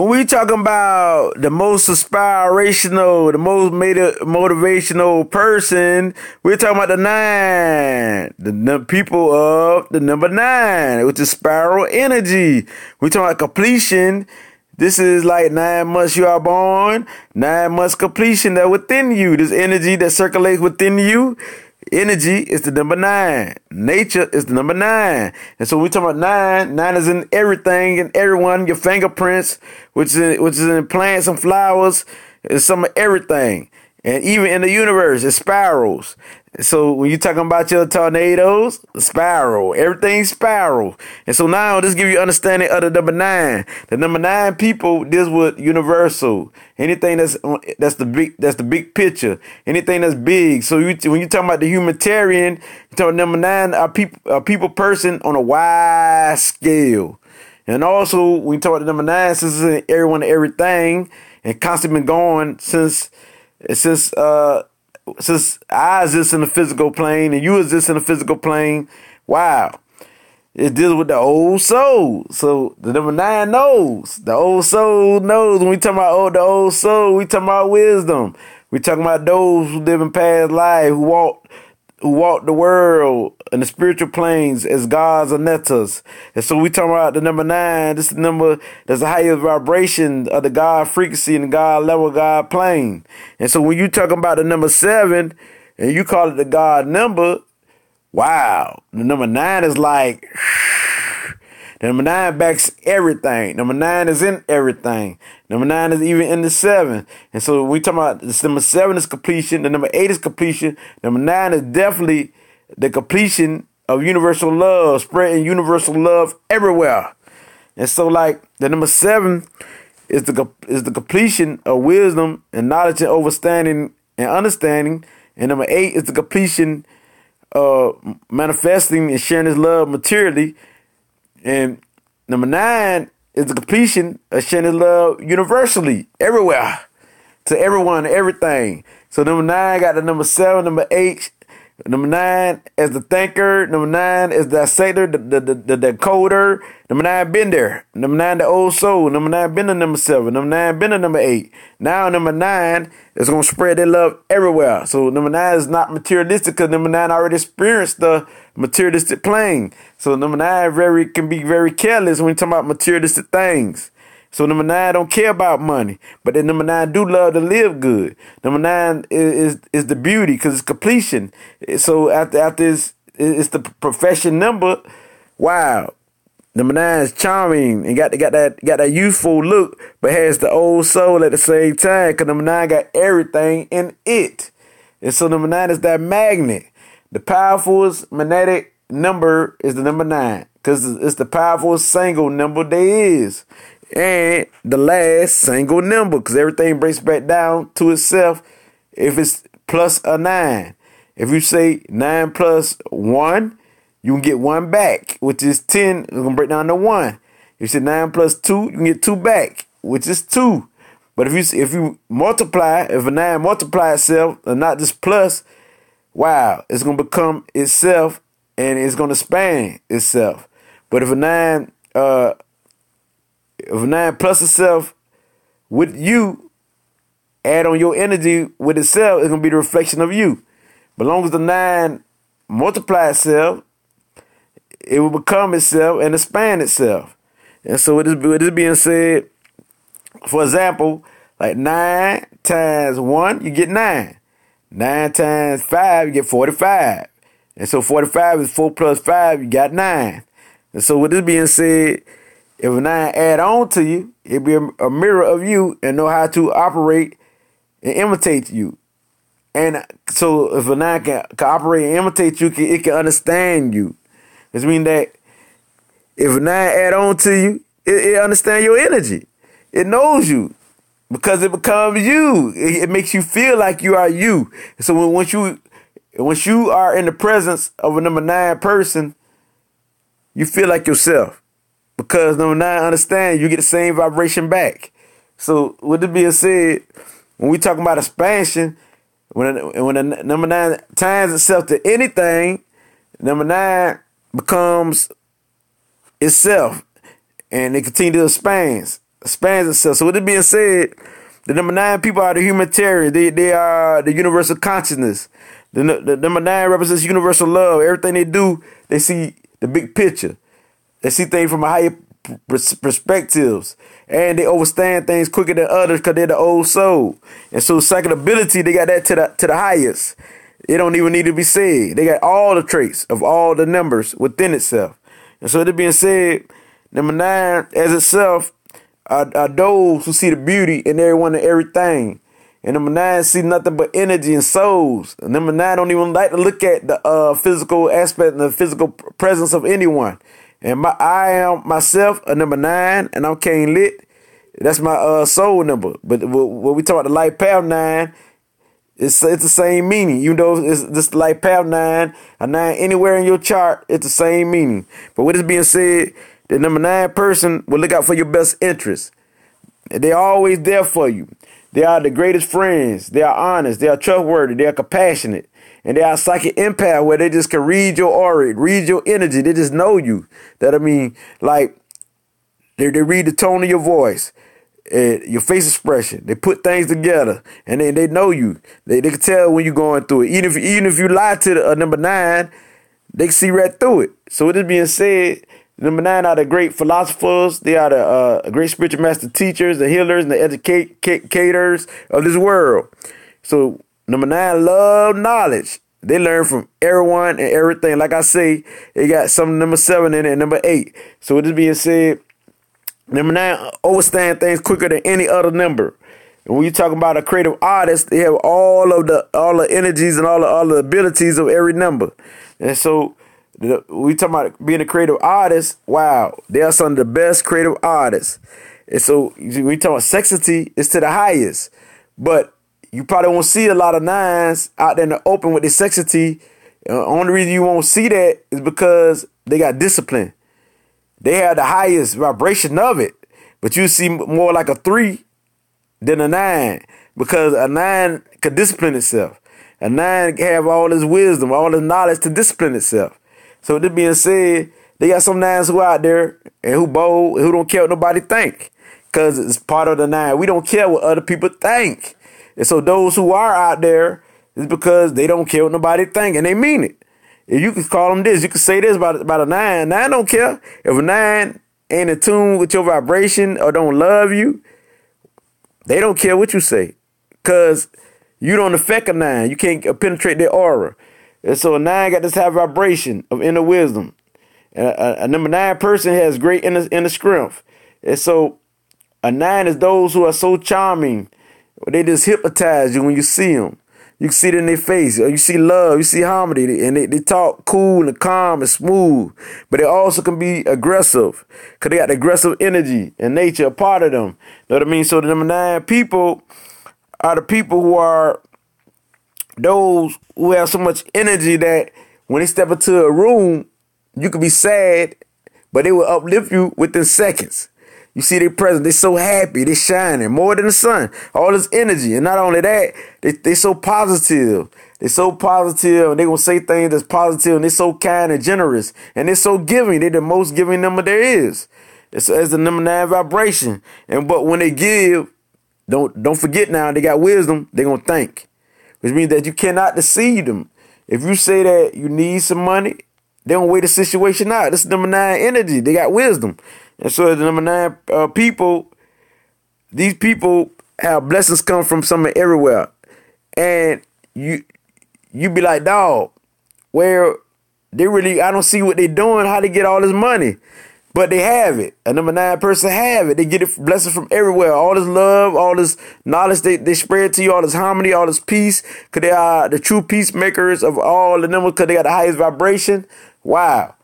when we talking about the most inspirational, the most made motivational person, we're talking about the nine, the, people of the number nine, which is spiral energy. We're talking about completion. This is like nine months you are born, nine months completion that within you. This energy that circulates within you Energy is the number nine. Nature is the number nine. And so we talk about nine. Nine is in everything and everyone. Your fingerprints, which is which is in plants and flowers, is some of everything. And even in the universe, it's spirals. So when you're talking about your tornadoes, spiral, everything spiral. And so now this give you understanding of the number nine. The number nine people deals with universal. Anything that's that's the big that's the big picture. Anything that's big. So you, when you're talking about the humanitarian, you're talking number nine, a people a people person on a wide scale. And also you talk about the number nine, since it's everyone everything and constantly been going since since uh since I exist in the physical plane and you exist in the physical plane, wow. It deals with the old soul. So the number nine knows. The old soul knows. When we talk about oh, the old soul, we talking about wisdom. We talking about those who live in past life, who walk who walk the world in the spiritual planes as gods or netas. And so we talking about the number nine. This is the number that's the highest vibration of the God frequency and the God level, God plane. And so when you talking about the number seven and you call it the God number, wow, the number nine is like Number nine backs everything. Number nine is in everything. Number nine is even in the seven. And so we talk about this number seven is completion. The number eight is completion. Number nine is definitely the completion of universal love, spreading universal love everywhere. And so like the number seven is the is the completion of wisdom and knowledge and understanding and understanding. And number eight is the completion of manifesting and sharing his love materially. And number nine is the completion of sharing love universally, everywhere, to everyone, everything. So number nine got the number seven, number eight, Number nine is the thinker. Number nine is the dissector, the, the, the, the decoder. Number nine been there. Number nine the old soul. Number nine been the number seven. Number nine been the number eight. Now number nine is gonna spread their love everywhere. So number nine is not materialistic because number nine already experienced the materialistic plane. So number nine very can be very careless when you talk about materialistic things. So number nine don't care about money, but then number nine do love to live good. Number nine is is, is the beauty because it's completion. So after after it's, it's the profession number. Wow, number nine is charming and got got that got that youthful look, but has the old soul at the same time. Cause number nine got everything in it, and so number nine is that magnet. The powerfulest magnetic number is the number nine because it's the powerful single number there is and the last single number because everything breaks back down to itself if it's plus a nine. If you say nine plus one, you can get one back, which is 10. It's going to break down to one. If you say nine plus two, you can get two back, which is two. But if you if you multiply, if a nine multiply itself and not just plus, wow, it's gonna become itself and it's gonna span itself. But if a nine uh if nine plus itself with you, add on your energy with itself, it's gonna be the reflection of you. But long as the nine multiply itself, it will become itself and expand itself. And so with this, with this being said, for example, like nine times one, you get nine. Nine times five, you get 45. And so 45 is four plus five, you got nine. And so with this being said, if a nine add on to you, it'll be a, mirror of you and know how to operate and imitate you. And so if a nine can, can operate and imitate you, it can understand you. This mean that if a nine add on to you, it, it understands your energy. It knows you because it becomes you. It, it makes you feel like you are you. So when, once you once you are in the presence of a number nine person, you feel like yourself. Because number nine, understand you get the same vibration back. So with it being said, when we talk about expansion, when when the number nine ties itself to anything, number nine becomes itself, and it continues to expand. expands itself. So with it being said, the number nine people are the humanitarian. They they are the universal consciousness. The, the number nine represents universal love. Everything they do, they see the big picture. They see things from a higher perspectives and they understand things quicker than others because they're the old soul. And so second ability, they got that to the to the highest. It don't even need to be said. They got all the traits of all the numbers within itself. And so that being said, number nine as itself are, are those who see the beauty in everyone and everything. And number nine see nothing but energy and souls. And number nine don't even like to look at the uh, physical aspect and the physical presence of anyone. And my I am myself a number nine, and I'm Kane Lit. That's my uh, soul number. But when we talk about the life path nine, it's it's the same meaning. You know, it's this life path nine, a nine anywhere in your chart, it's the same meaning. But with this being said, the number nine person will look out for your best interest. They're always there for you. They are the greatest friends. They are honest. They are trustworthy. They are compassionate and they have psychic impact where they just can read your aura, read your energy. They just know you. That I mean, like they, they read the tone of your voice, and your face expression. They put things together, and then they know you. They they can tell when you're going through it. Even if even if you lie to the uh, number nine, they can see right through it. So with this being said. Number nine are the great philosophers. They are the uh, great spiritual master teachers, the healers, and the educators of this world. So Number nine, love knowledge. They learn from everyone and everything. Like I say, they got some number seven in it number eight. So with this being said, number nine understand things quicker than any other number. And when you talk about a creative artist, they have all of the all the energies and all the all the abilities of every number. And so we talk about being a creative artist. Wow, they are some of the best creative artists. And so we talk about sexity, is to the highest. But you probably won't see a lot of nines out there in the open with the sexity. Uh, only reason you won't see that is because they got discipline. They have the highest vibration of it, but you see more like a three than a nine because a nine could discipline itself. A nine have all this wisdom, all this knowledge to discipline itself. So with this being said, they got some nines who out there and who bold, who don't care what nobody think. Cause it's part of the nine. We don't care what other people think. And so those who are out there is because they don't care what nobody think and they mean it. If you can call them this, you can say this about, about a nine. Nine don't care. If a nine ain't in tune with your vibration or don't love you, they don't care what you say. Cause you don't affect a nine. You can't penetrate their aura. And so a nine got this high vibration of inner wisdom. And a, a, a number nine person has great inner, inner strength. And so a nine is those who are so charming they just hypnotize you when you see them. You can see it in their face. You see love. You see harmony. And they, they talk cool and calm and smooth. But they also can be aggressive. Because they got the aggressive energy and nature a part of them. Know what I mean? So the number nine people are the people who are those who have so much energy that when they step into a room, you could be sad, but they will uplift you within seconds. You see their presence. They're so happy. They're shining more than the sun. All this energy. And not only that, they they so positive. They're so positive and they're gonna say things that's positive and they're so kind and generous. And they're so giving. They're the most giving number there is. It's as the number nine vibration. And but when they give, don't don't forget now, they got wisdom, they're gonna thank. Which means that you cannot deceive them. If you say that you need some money, they don't wait the situation out. This is number nine energy. They got wisdom. And so the number nine uh, people, these people have blessings come from somewhere everywhere. And you you be like, dog, where they really I don't see what they're doing, how they get all this money. But they have it. A number nine person have it. They get it blessings from everywhere. All this love, all this knowledge they, they spread to you, all this harmony, all this peace. Cause they are the true peacemakers of all the numbers because they got the highest vibration. Wow.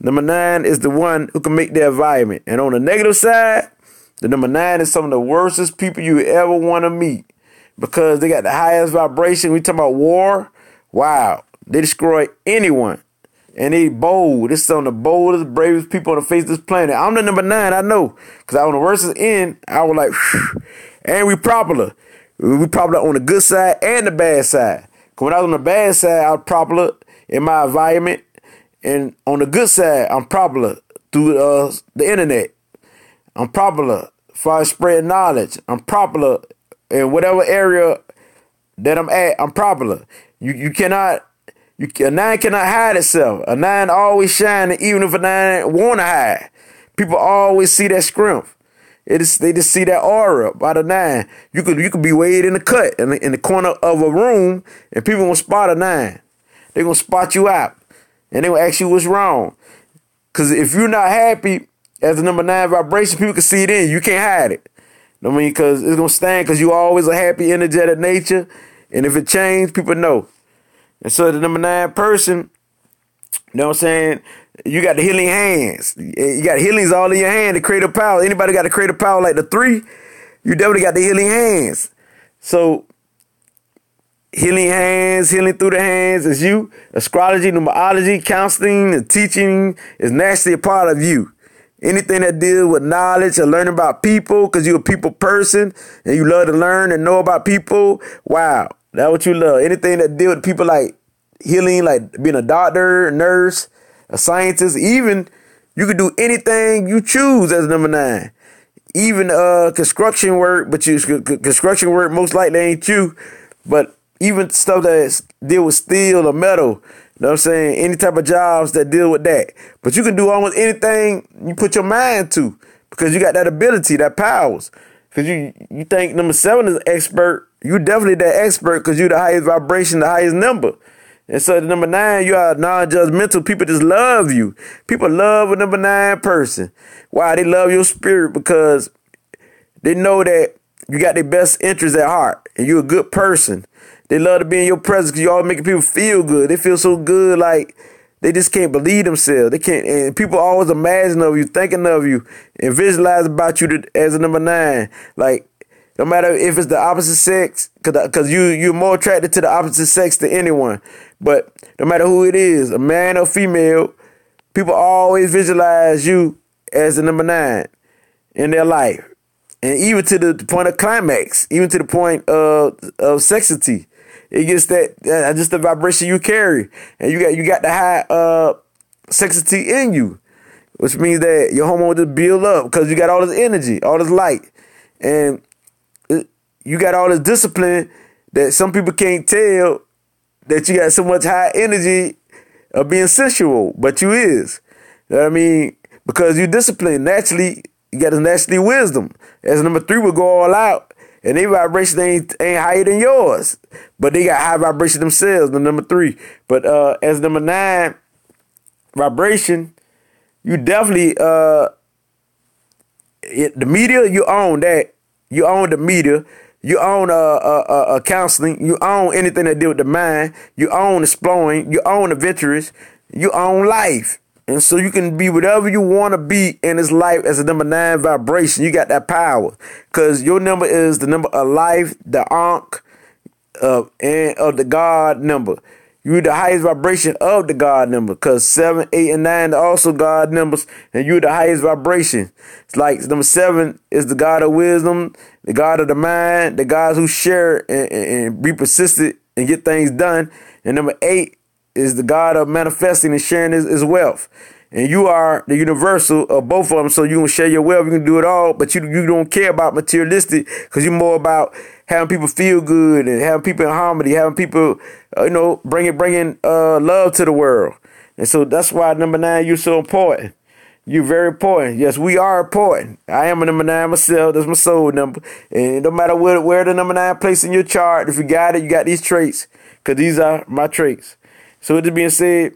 Number nine is the one who can make the environment. And on the negative side, the number nine is some of the worstest people you ever want to meet because they got the highest vibration. We talking about war. Wow. They destroy anyone. And they bold. This is some of the boldest, bravest people on the face of this planet. I'm the number nine, I know. Because on the worst end, I was like, Phew. and we popular. We popular on the good side and the bad side. Cause when I was on the bad side, I was popular in my environment and on the good side, I'm popular through uh, the internet. I'm popular as spreading knowledge. I'm popular in whatever area that I'm at. I'm popular. You you cannot you a nine cannot hide itself. A nine always shining, even if a nine wanna hide. People always see that scrimp. It is they just see that aura by the nine. You could you could be weighed in the cut in the, in the corner of a room, and people gonna spot a nine. They're gonna spot you out, and they gonna ask you what's wrong. Cause if you're not happy as the number nine vibration, people can see it in you. You can't hide it. I mean, cause it's gonna stand because you always a happy, energetic nature. And if it changes, people know. And so the number nine person, you know what I'm saying? You got the healing hands. You got healings all in your hand, the creative power. Anybody got the creative power like the three? You definitely got the healing hands. So healing hands, healing through the hands is you. Astrology, numerology, counseling, and teaching is naturally a part of you. Anything that deals with knowledge and learning about people, because you're a people person and you love to learn and know about people. Wow, that's what you love. Anything that deals with people like healing, like being a doctor, a nurse, a scientist, even you could do anything you choose as number nine. Even uh construction work, but you construction work most likely ain't you. But even stuff that deal with steel or metal, you know what I'm saying? Any type of jobs that deal with that. But you can do almost anything you put your mind to because you got that ability, that powers. Because you you think number seven is expert, you definitely that expert because you're the highest vibration, the highest number. And so number nine, you are non-judgmental. People just love you. People love a number nine person. Why? They love your spirit because they know that you got their best interest at heart and you're a good person. They love to be in your presence because you always making people feel good. They feel so good, like they just can't believe themselves. They can't, and people always imagine of you, thinking of you, and visualize about you to, as a number nine. Like no matter if it's the opposite sex, because you you're more attracted to the opposite sex than anyone. But no matter who it is, a man or female, people always visualize you as the number nine in their life. And even to the point of climax, even to the point of, of sexity. It gets that uh, just the vibration you carry. And you got you got the high uh sexity in you. Which means that your hormone just build up because you got all this energy, all this light. And it, you got all this discipline that some people can't tell that you got so much high energy of being sensual, but you is. You know what I mean? Because you disciplined. Naturally, you got a naturally wisdom. As number three would go all out, and their vibration ain't, ain't higher than yours. But they got high vibration themselves, the number three. But uh as number nine vibration, you definitely uh it, the media, you own that. You own the media. You own uh, uh, uh, uh, counseling. You own anything that deal with the mind. You own exploring. You own adventurous. You own life. And so you can be whatever you want to be in this life as a number nine vibration. You got that power. Because your number is the number of life, the Ankh, uh, and of the God number. You're the highest vibration of the God number because seven, eight, and nine are also God numbers, and you're the highest vibration. It's like number seven is the God of wisdom, the God of the mind, the guys who share and, and, and be persistent and get things done. And number eight is the God of manifesting and sharing his, his wealth. And you are the universal of both of them, so you can share your wealth, you can do it all, but you you don't care about materialistic because you're more about having people feel good and having people in harmony, having people, uh, you know, bringing bringing uh, love to the world. And so that's why number nine, you're so important. You're very important. Yes, we are important. I am a number nine myself. That's my soul number. And no matter where, where the number nine place in your chart, if you got it, you got these traits. Because these are my traits. So with this being said,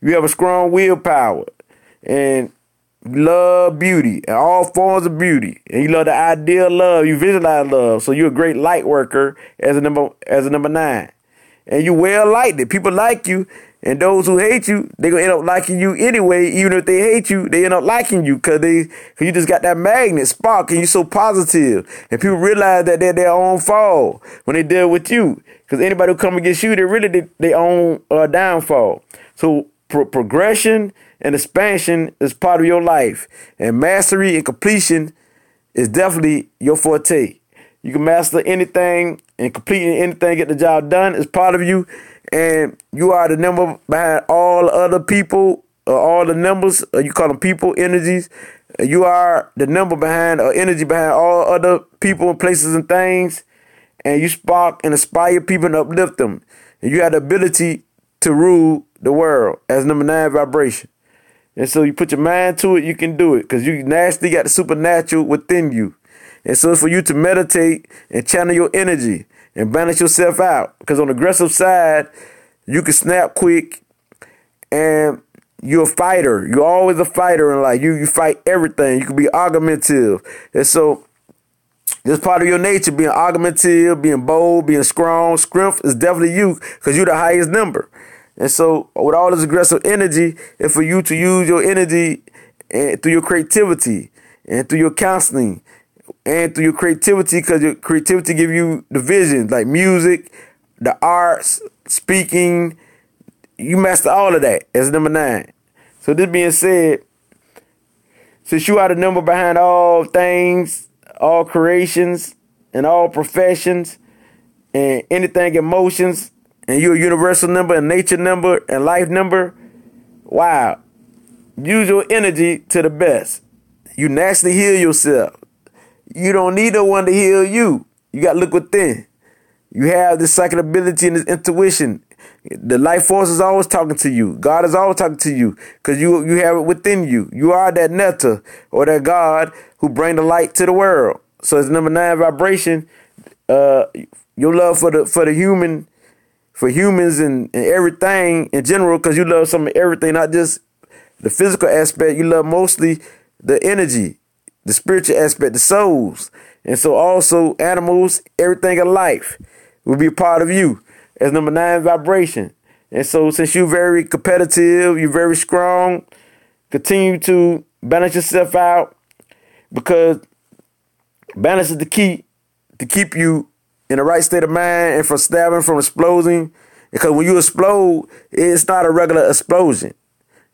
you have a strong willpower. And love beauty and all forms of beauty, and you love the idea of love. You visualize love, so you're a great light worker as a number as a number nine, and you well liked it. People like you, and those who hate you, they gonna end up liking you anyway. Even if they hate you, they end up liking you because they cause you just got that magnet spark, and you're so positive, and people realize that they're their own fall when they deal with you. Because anybody who come against you, they really they, own uh, downfall. So pro- progression and expansion is part of your life, and mastery and completion is definitely your forte. You can master anything and completing anything, get the job done is part of you, and you are the number behind all other people, uh, all the numbers. Uh, you call them people, energies, you are the number behind or energy behind all other people and places and things. And you spark and inspire people and uplift them. And you have the ability to rule the world as number nine vibration. And so you put your mind to it, you can do it because you naturally got the supernatural within you. And so it's for you to meditate and channel your energy and balance yourself out. Because on the aggressive side, you can snap quick and you're a fighter. You're always a fighter in life. You you fight everything. You can be argumentative. And so this part of your nature, being argumentative, being bold, being strong. Strength is definitely you because you're the highest number. And so with all this aggressive energy, it's for you to use your energy and through your creativity and through your counseling and through your creativity because your creativity give you the vision like music, the arts, speaking, you master all of that as number nine. So this being said, since you are the number behind all things, all creations, and all professions, and anything emotions, and you're a universal number, and nature number, and life number, wow. Use your energy to the best. You naturally heal yourself. You don't need no one to heal you. You got to look within. You have this psychic ability and this intuition the life force is always talking to you. God is always talking to you because you you have it within you. You are that netta or that God who bring the light to the world. So it's number nine vibration. Uh, your love for the for the human, for humans and, and everything in general, because you love some of everything, not just the physical aspect. You love mostly the energy, the spiritual aspect, the souls, and so also animals, everything in life will be part of you as number nine vibration. And so since you're very competitive, you're very strong, continue to balance yourself out because balance is the key to keep you in the right state of mind and from stabbing, from exploding. Because when you explode, it's not a regular explosion.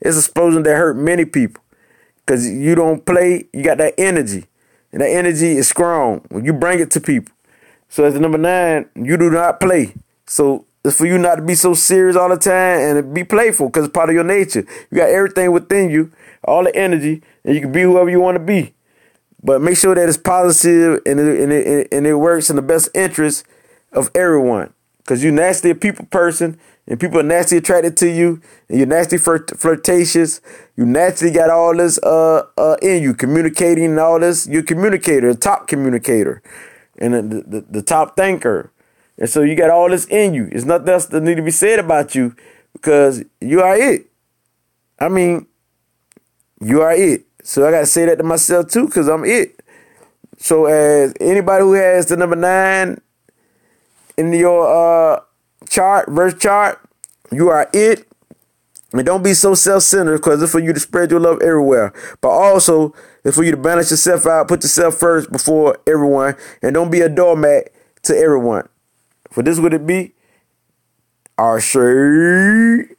It's explosion that hurt many people. Because you don't play, you got that energy. And that energy is strong when you bring it to people. So as the number nine, you do not play. So it's for you not to be so serious all the time and be playful because it's part of your nature. You got everything within you, all the energy, and you can be whoever you want to be. But make sure that it's positive and it, and it, and it works in the best interest of everyone. Because you're naturally a people person and people are naturally attracted to you and you're naturally flirt- flirtatious. You naturally got all this uh, uh, in you, communicating and all this. You're a communicator, a top communicator, and the, the, the top thinker. And so you got all this in you. There's nothing else that need to be said about you because you are it. I mean, you are it. So I gotta say that to myself too, because I'm it. So as anybody who has the number nine in your uh chart, birth chart, you are it. And don't be so self-centered because it's for you to spread your love everywhere. But also, it's for you to balance yourself out, put yourself first before everyone, and don't be a doormat to everyone. For this would it be? Our shirt.